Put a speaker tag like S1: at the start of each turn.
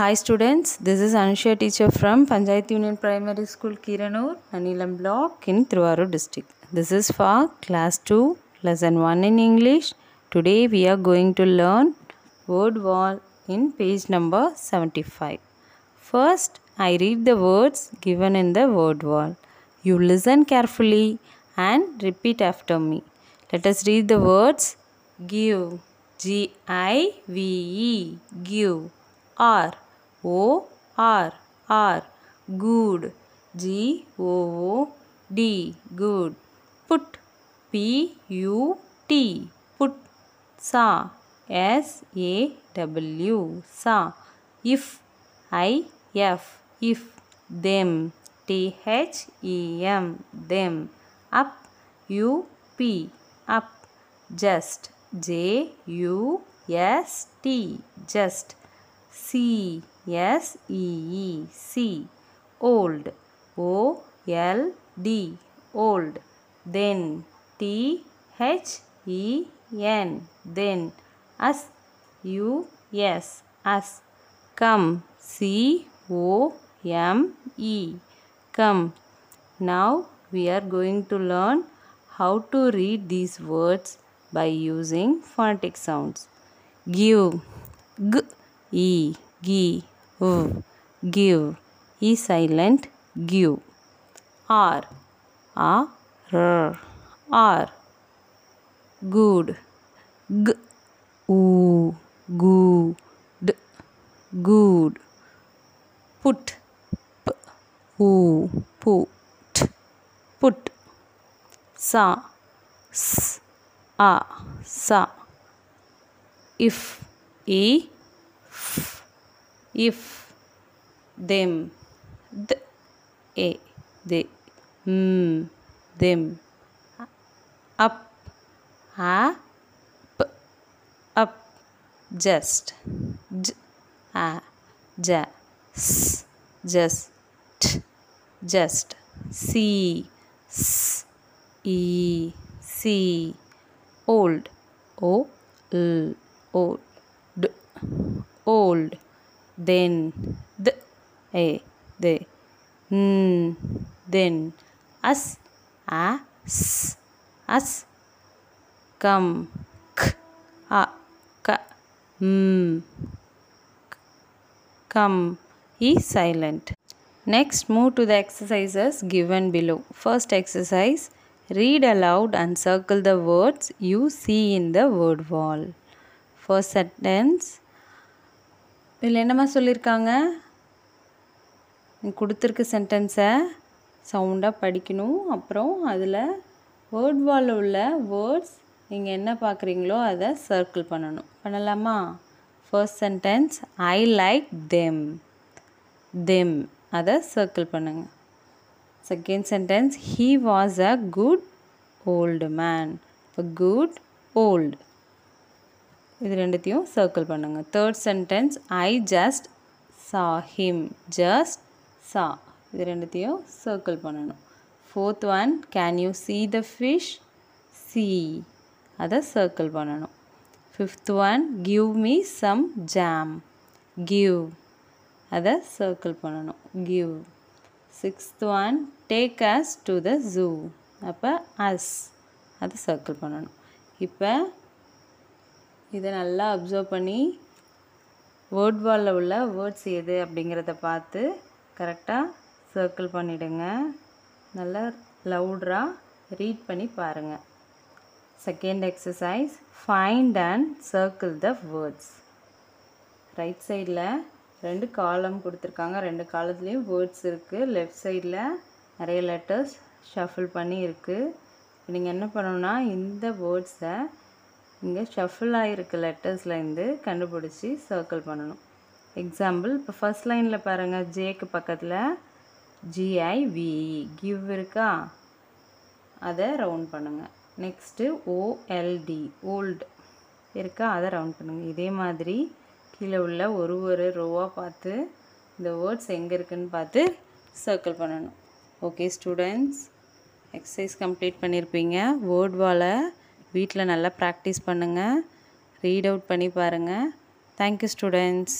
S1: Hi students, this is Anusuya teacher from Panchayat Union Primary School Keeranur, Nannilam block in Thiruvarur district. This is for class 2, lesson 1 in English. Today we are going to learn word wall in page number 75. First, I read the words given in the word wall. You listen carefully and repeat after me. Let us read the words give, G I V E, give, R, O R, R, good, G O O D, good, put, P U T, put, saw, S A W, saw, if, I F, if, them, T H E M, them, up, U P, up, just, J U S T, just, C S E E, C, old, O L D, old, then, T H E N, then, us, U S, us, come, C O M E, come. Now we are going to learn how to read these words by using phonetic sounds. Give, g, e, v, give, e silent, give. R, a, r, r, good, g, gu, d, good. Put, p, put, put. Sa, s, a, sa. If, e, f, if. Them, the a they, mm, them. Up, a, p, up. Just, j, a, ja, s, just, t, just. See, s, e, see. Old, o, l, old, old. Then, d, a, they, mm, then. Us, a, s, us. Come, k, a, ka, mm, come is silent. Next, move to the exercises given below. First exercise read aloud and circle the words you see in the word wall. First sentence இதில் என்னம்மா சொல்லியிருக்காங்க? கொடுத்துருக்க சென்டென்ஸை சவுண்டாக படிக்கணும். அப்புறம் அதில் word வாலில் உள்ள வேர்ட்ஸ் நீங்கள் என்ன பார்க்குறீங்களோ அதை சர்க்கிள் பண்ணணும். பண்ணலாமா? First sentence I like them them அதை சர்க்கிள் பண்ணுங்கள் second sentence he was a good old man இப்போ குட் ஓல்டு இது ரெண்டுத்தையும் சர்க்கிள் பண்ணுங்கள் third sentence I just saw him just saw இது ரெண்டுத்தையும் சர்க்கிள் பண்ணணும். Fourth one can you see the fish C அதை சர்க்கிள் பண்ணணும். Fifth one give me some jam give அதை சர்க்கிள் பண்ணணும். Give sixth one take us to the zoo அப்போ as அதை circle பண்ணணும். இப்போ இதை நல்லா அப்சர்வ் பண்ணி வேர்ட் வாலில் உள்ள வேர்ட்ஸ் எது அப்படிங்கிறத பார்த்து கரெக்டாக சர்க்கிள் பண்ணிவிடுங்க நல்லா லவுட்ராக ரீட் பண்ணி பாருங்கள் second exercise find and circle the words right சைடில் ரெண்டு காலம் கொடுத்துருக்காங்க. ரெண்டு காலத்துலேயும் வேர்ட்ஸ் இருக்குது லெஃப்ட் சைடில் நிறைய லெட்டர்ஸ் ஷஃபிள் பண்ணி இருக்குது நீங்கள் என்ன பண்ணணும்னா இந்த வேர்ட்ஸை இங்கே ஷஃபிள் ஆகிருக்க லெட்டர்ஸ்லேருந்து கண்டுபிடிச்சி சர்க்கிள் பண்ணணும். எக்ஸாம்பிள் இப்போ ஃபஸ்ட் லைனில் பாருங்கள் ஜேக்கு பக்கத்தில் ஜிஐவிஇ கிவ் இருக்கா? அதை ரவுண்ட் பண்ணுங்கள் நெக்ஸ்ட்டு ஓஎல்டி ஓல்டு இருக்கா? அதை ரவுண்ட் பண்ணுங்கள் இதே மாதிரி கீழே உள்ள ஒரு ஒரு ரோவாக பார்த்து இந்த வேர்ட்ஸ் எங்கே இருக்குதுன்னு பார்த்து சர்க்கிள் பண்ணணும். ஓகே ஸ்டூடெண்ட்ஸ் எக்ஸசைஸ் கம்ப்ளீட் பண்ணியிருப்பீங்க வேர்ட் வாலை வீட்டில் நல்லா ப்ராக்டிஸ் பண்ணுங்கள் ரீட் அவுட் பண்ணி பாருங்கள் தேங்க்யூ ஸ்டூடெண்ட்ஸ்